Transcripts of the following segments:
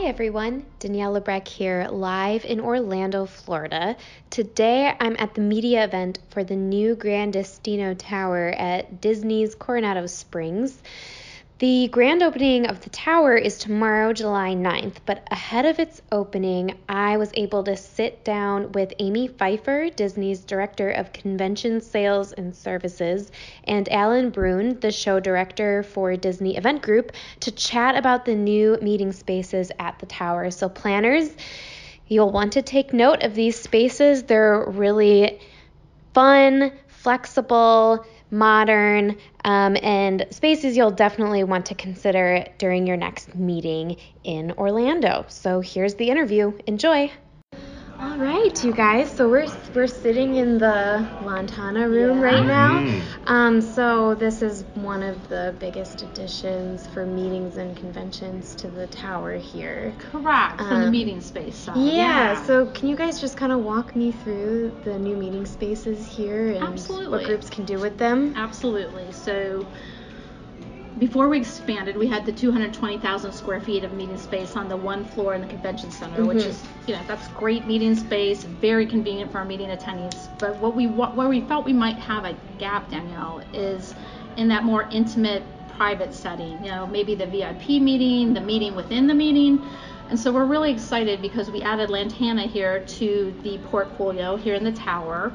Hi everyone, Danielle Lebrecht here, live in Orlando, Florida. Today I'm at the media event for the new Gran Destino Tower at Disney's Coronado Springs. The grand opening of the tower is tomorrow, July 9th, but ahead of its opening, I was able to sit down with Amy Pfeiffer, Disney's Director of Convention Sales and Services, and Alan Brune, the show director for Disney Event Group, to chat about the new meeting spaces at the tower. So, planners, you'll want to take note of these spaces. They're really fun, flexible, modern, um, and spaces you'll definitely want to consider during your next meeting in Orlando. So here's the interview. Enjoy. All right, you guys. So we're we're sitting in the Lantana room Yeah. right now. Mhm. Um, so this is one of the biggest additions for meetings and conventions to the tower here. Correct, from the Um, meeting space side. Yeah, so can you guys just kind of walk me through the new meeting spaces here and Absolutely. what groups can do with them? Absolutely. So before we expanded, we had the 220,000 square feet of meeting space on the one floor in the convention center, which Mhm. is, you know, that's great meeting space, very convenient for our meeting attendees. But what we where we felt we might have a gap, Danielle, is in that more intimate, private setting. You know, maybe the VIP meeting, the meeting within the meeting. And so we're really excited because we added Lantana here to the portfolio here in the tower.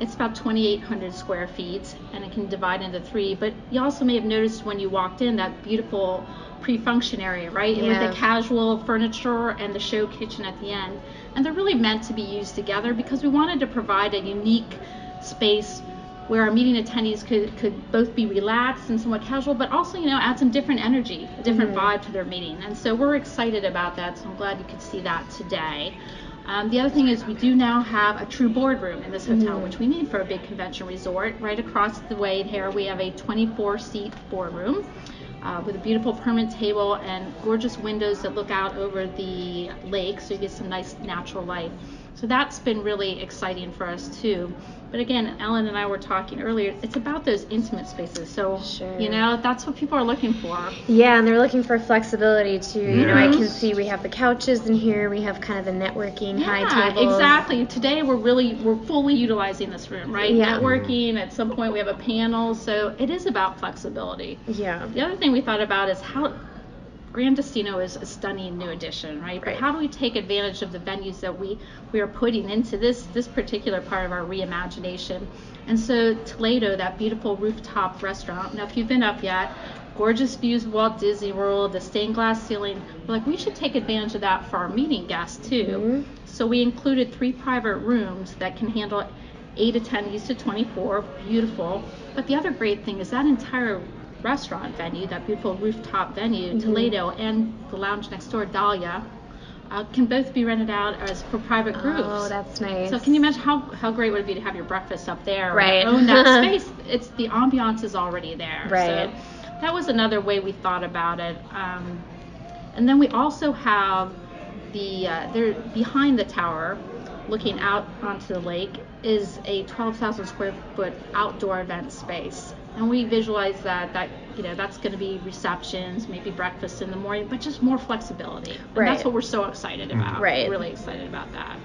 It's about 2,800 square feet and it can divide into three. But you also may have noticed when you walked in that beautiful pre-function area, right? With the casual furniture and the show kitchen at the end. And they're really meant to be used together because we wanted to provide a unique space where our meeting attendees could, could both be relaxed and somewhat casual, but also, you know, add some different energy, a different Mhm. vibe to their meeting. And so we're excited about that. So I'm glad you could see that today. Um, the other thing is we do now have a true boardroom in this hotel, Mhm. which we need for a big convention resort. Right across the way here, we have a 24 seat boardroom. Uh, with a beautiful permanent table and gorgeous windows that look out over the lake, so you get some nice natural light. So that's been really exciting for us too. But again, Alan and I were talking earlier. It's about those intimate spaces. So Sure. you know that's what people are looking for. Yeah, and they're looking for flexibility too. You know, I can see we have the couches in here. We have kind of the networking high Yeah, tables. exactly. Today we're really we're fully utilizing this room, right? Yeah. Networking. At some point we have a panel, so it is about flexibility. Yeah. The other thing we thought about is how Grand Destino is a stunning new addition, right? But Right. how do we take advantage of the venues that we we are putting into this this particular part of our reimagination? And so Toledo, that beautiful rooftop restaurant. Now, if you've been up yet, gorgeous views of Walt Disney World, the stained glass ceiling. We're like, we should take advantage of that for our meeting guests too. Mhm. So we included three private rooms that can handle eight attendees to 24. Beautiful. But the other great thing is that entire restaurant venue, that beautiful rooftop venue, Mhm. Toledo, and the lounge next door, Dahlia, uh, can both be rented out as for private groups. Oh, that's nice. So can you imagine how, how great would it be to have your breakfast up there? Right. Own that space. It's the ambiance is already there. Right. So that was another way we thought about it. Um, and then we also have the uh, there behind the tower, looking out onto the lake, is a 12,000 square foot outdoor event space. And we visualize that that you know that's going to be receptions, maybe breakfast in the morning, but just more flexibility. And Right. that's what we're so excited about. Right. Really excited about that.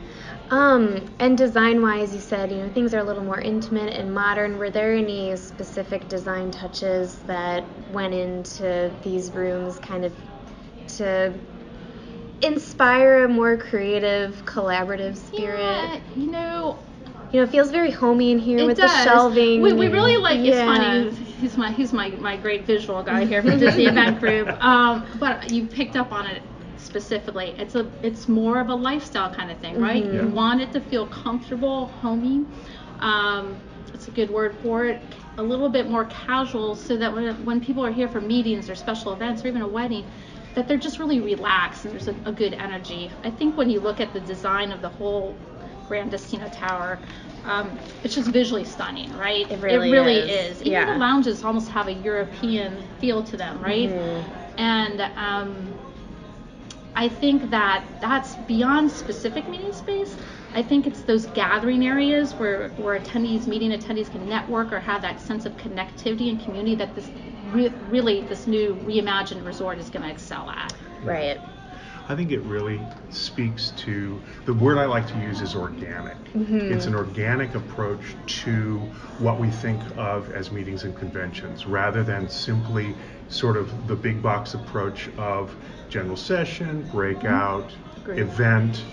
Um, and design-wise, you said you know things are a little more intimate and modern. Were there any specific design touches that went into these rooms, kind of to inspire a more creative, collaborative spirit? Yeah, you know, You know, it feels very homey in here it with does. the shelving. We, we really like. It's Yeah. funny. He's my he's my my great visual guy here from Disney Event Group. Um, but you picked up on it specifically. It's a it's more of a lifestyle kind of thing, right? Mhm. You want it to feel comfortable, homey. Um, it's a good word for it. A little bit more casual, so that when when people are here for meetings or special events or even a wedding. That they're just really relaxed and there's a, a good energy. I think when you look at the design of the whole Grand Destino Tower. Um, it's just visually stunning, right? It really is. is. Even Yeah. the lounges almost have a European feel to them, right? Mhm. And um, I think that that's beyond specific meeting space. I think it's those gathering areas where, where attendees, meeting attendees can network or have that sense of connectivity and community that this re- really this new reimagined resort is going to excel at. Right. I think it really speaks to the word I like to use is organic. Mm-hmm. It's an organic approach to what we think of as meetings and conventions rather than simply sort of the big box approach of general session, breakout, mm-hmm. event.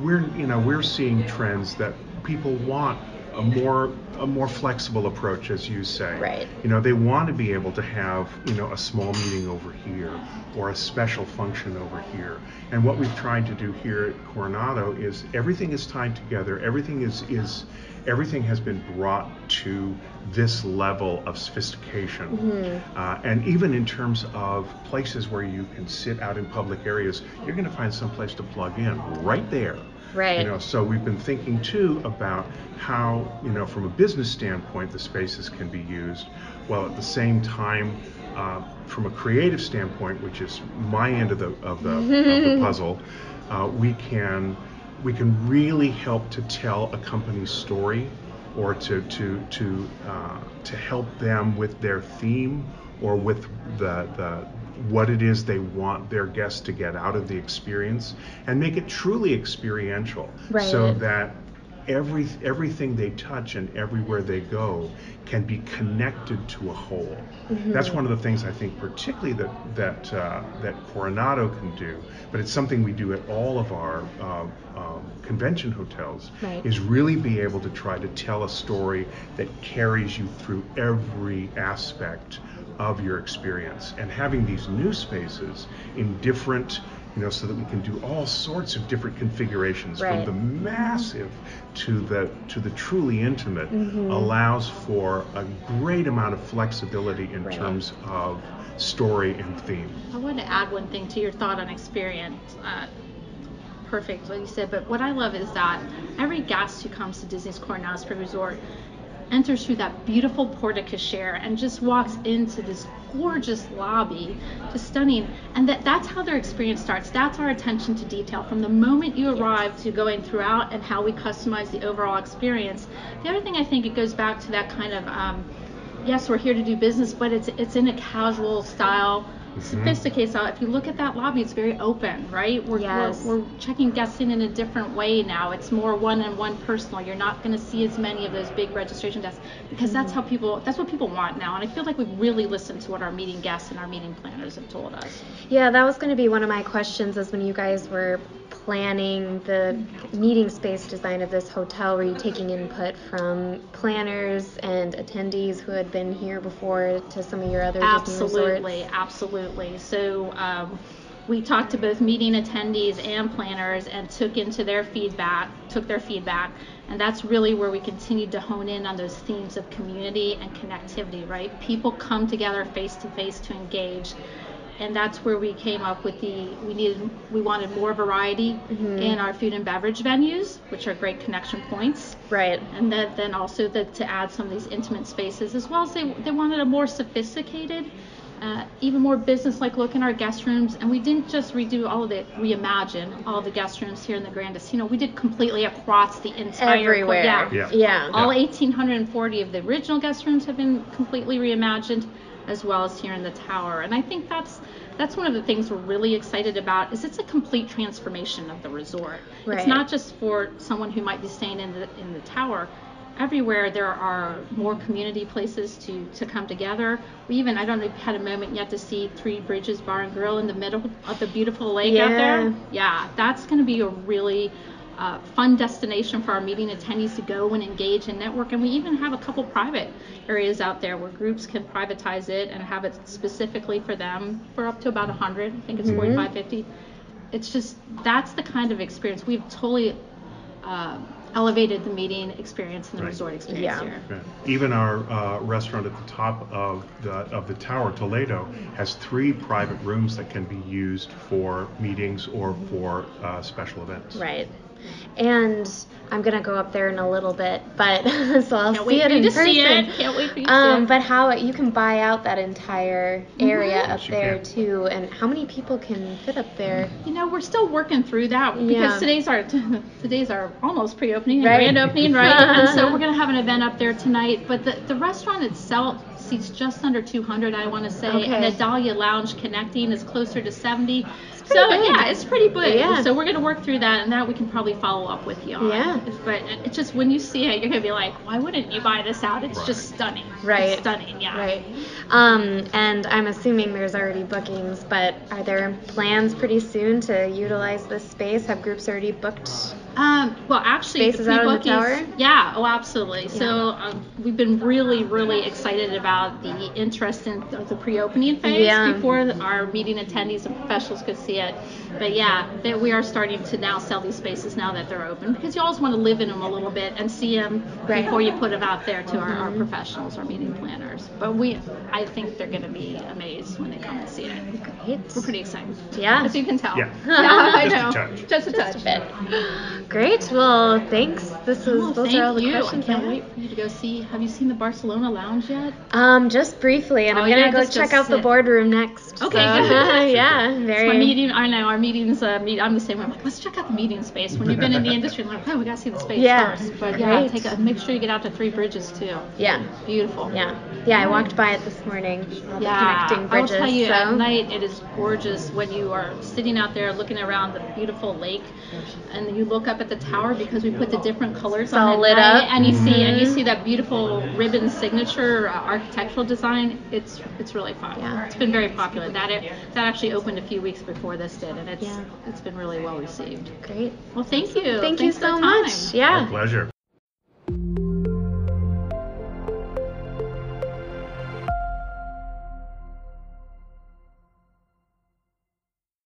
We're you know we're seeing trends that people want a more a more flexible approach, as you say. Right. You know, they want to be able to have you know a small meeting over here or a special function over here. And what we've tried to do here at Coronado is everything is tied together. Everything is is everything has been brought to this level of sophistication. Mm-hmm. Uh, and even in terms of places where you can sit out in public areas, you're going to find some place to plug in right there. Right. You know, so we've been thinking too about how, you know, from a business standpoint, the spaces can be used, while at the same time, uh, from a creative standpoint, which is my end of the of the, of the puzzle, uh, we can we can really help to tell a company's story, or to to to uh, to help them with their theme or with the the what it is they want their guests to get out of the experience and make it truly experiential right. so that every everything they touch and everywhere they go can be connected to a whole. Mm-hmm. That's one of the things I think, particularly that that uh, that Coronado can do, but it's something we do at all of our uh, um, convention hotels. Right. Is really be able to try to tell a story that carries you through every aspect of your experience, and having these new spaces in different you know, so that we can do all sorts of different configurations right. from the massive to the to the truly intimate mm-hmm. allows for a great amount of flexibility in right. terms of story and theme. I want to add one thing to your thought on experience. Uh, perfect what you said, but what I love is that every guest who comes to Disney's Coronado Springs Resort enters through that beautiful porte cochere and just walks into this gorgeous lobby, just stunning. And that, that's how their experience starts. That's our attention to detail from the moment you arrive to going throughout and how we customize the overall experience. The other thing I think it goes back to that kind of um, yes, we're here to do business, but it's it's in a casual style. Sophisticated style. If you look at that lobby, it's very open, right? We're, yes. we're, we're checking guests in in a different way now. It's more one-on-one personal. You're not going to see as many of those big registration desks because mm-hmm. that's how people that's what people want now. And I feel like we've really listened to what our meeting guests and our meeting planners have told us. Yeah, that was going to be one of my questions is when you guys were planning the meeting space design of this hotel? Were you taking input from planners and attendees who had been here before to some of your other absolutely, absolutely. So. Um, we talked to both meeting attendees and planners and took into their feedback, took their feedback, and that's really where we continued to hone in on those themes of community and connectivity, right? People come together face to face to engage and that's where we came up with the we needed we wanted more variety mm-hmm. in our food and beverage venues which are great connection points right and then, then also the, to add some of these intimate spaces as well as they, they wanted a more sophisticated uh, even more business-like look in our guest rooms, and we didn't just redo all of it, reimagine all the guest rooms here in the Gran Destino. We did completely across the entire everywhere. Yeah, yeah. yeah. All 1,840 of the original guest rooms have been completely reimagined as well as here in the tower. And I think that's that's one of the things we're really excited about is it's a complete transformation of the resort. Right. It's not just for someone who might be staying in the in the tower. Everywhere there are more community places to, to come together. We even I don't know if you had a moment yet to see Three Bridges Bar and Grill in the middle of the beautiful lake yeah. out there. Yeah, that's going to be a really uh, fun destination for our meeting attendees to go and engage and network. And we even have a couple private areas out there where groups can privatize it and have it specifically for them for up to about 100. I think it's mm-hmm. 45, 50. It's just that's the kind of experience we've totally. Uh, elevated the meeting experience and the right. resort experience yeah. here. Yeah. Even our uh, restaurant at the top of the of the tower, Toledo, has three private rooms that can be used for meetings or for uh, special events. Right and I'm gonna go up there in a little bit, but so I'll Can't see it in person. See it. Can't wait for you to um, see it. But how you can buy out that entire area mm-hmm. up yes, there can. too, and how many people can fit up there? You know, we're still working through that because Yeah. today's our today's our almost pre-opening and Right. grand opening, right? and so we're gonna have an event up there tonight. But the the restaurant itself seats just under 200, I want to say, Okay. and the Dahlia Lounge connecting is closer to 70. So big. yeah, it's pretty big. Yeah. So we're gonna work through that, and that we can probably follow up with you on. Yeah. But it's just when you see it, you're gonna be like, why wouldn't you buy this out? It's Right. just stunning. Right. It's stunning. Yeah. Right. Um, and I'm assuming there's already bookings, but are there plans pretty soon to utilize this space? Have groups already booked? Um, well, actually, Spaces the the pre-bookings- tower? Yeah, oh, absolutely. So um, we've been really, really excited about the interest in the, the pre-opening phase Yeah. before our meeting attendees and professionals could see it. But yeah, that we are starting to now sell these spaces now that they're open because you always want to live in them a little bit and see them Right. before you put them out there to our, our Mhm. professionals, our meeting planners. But we, I think they're going to be amazed when they come and see it. Great. We're pretty excited. Yeah. As you can tell. Yeah. I Just a know. touch. Just a touch. Just a. Great. Well, thanks. This is Oh, those thank are all the you. questions. I can't I wait for you to go see. Have you seen the Barcelona Lounge yet? Um, just briefly, and Oh, I'm gonna yeah, go just go check out the sit. boardroom next. Okay, so- good. yeah, It's very. my meeting. I know our meetings. Uh, meet, I'm the same way. I'm like, let's check out the meeting space. When you've been in the industry, I'm like, oh, we gotta see the space Yeah, first. But yeah, great. take a, make sure you get out to Three Bridges too. Yeah, Beautiful. yeah, yeah. I walked by it this morning. Yeah, connecting bridges. tell you, so. at night it is gorgeous when you are sitting out there looking around the beautiful lake, and you look up at the tower because we put the different colors on all it, lit up. and you see and you Mhm. see that beautiful ribbon signature uh, architectural design. It's it's really fun. Yeah. It's been very popular. That it, that actually opened a few weeks before this did, and it's yeah. it's been really well received. Great. Well, thank you. Thank Thanks you so much. Yeah. My pleasure.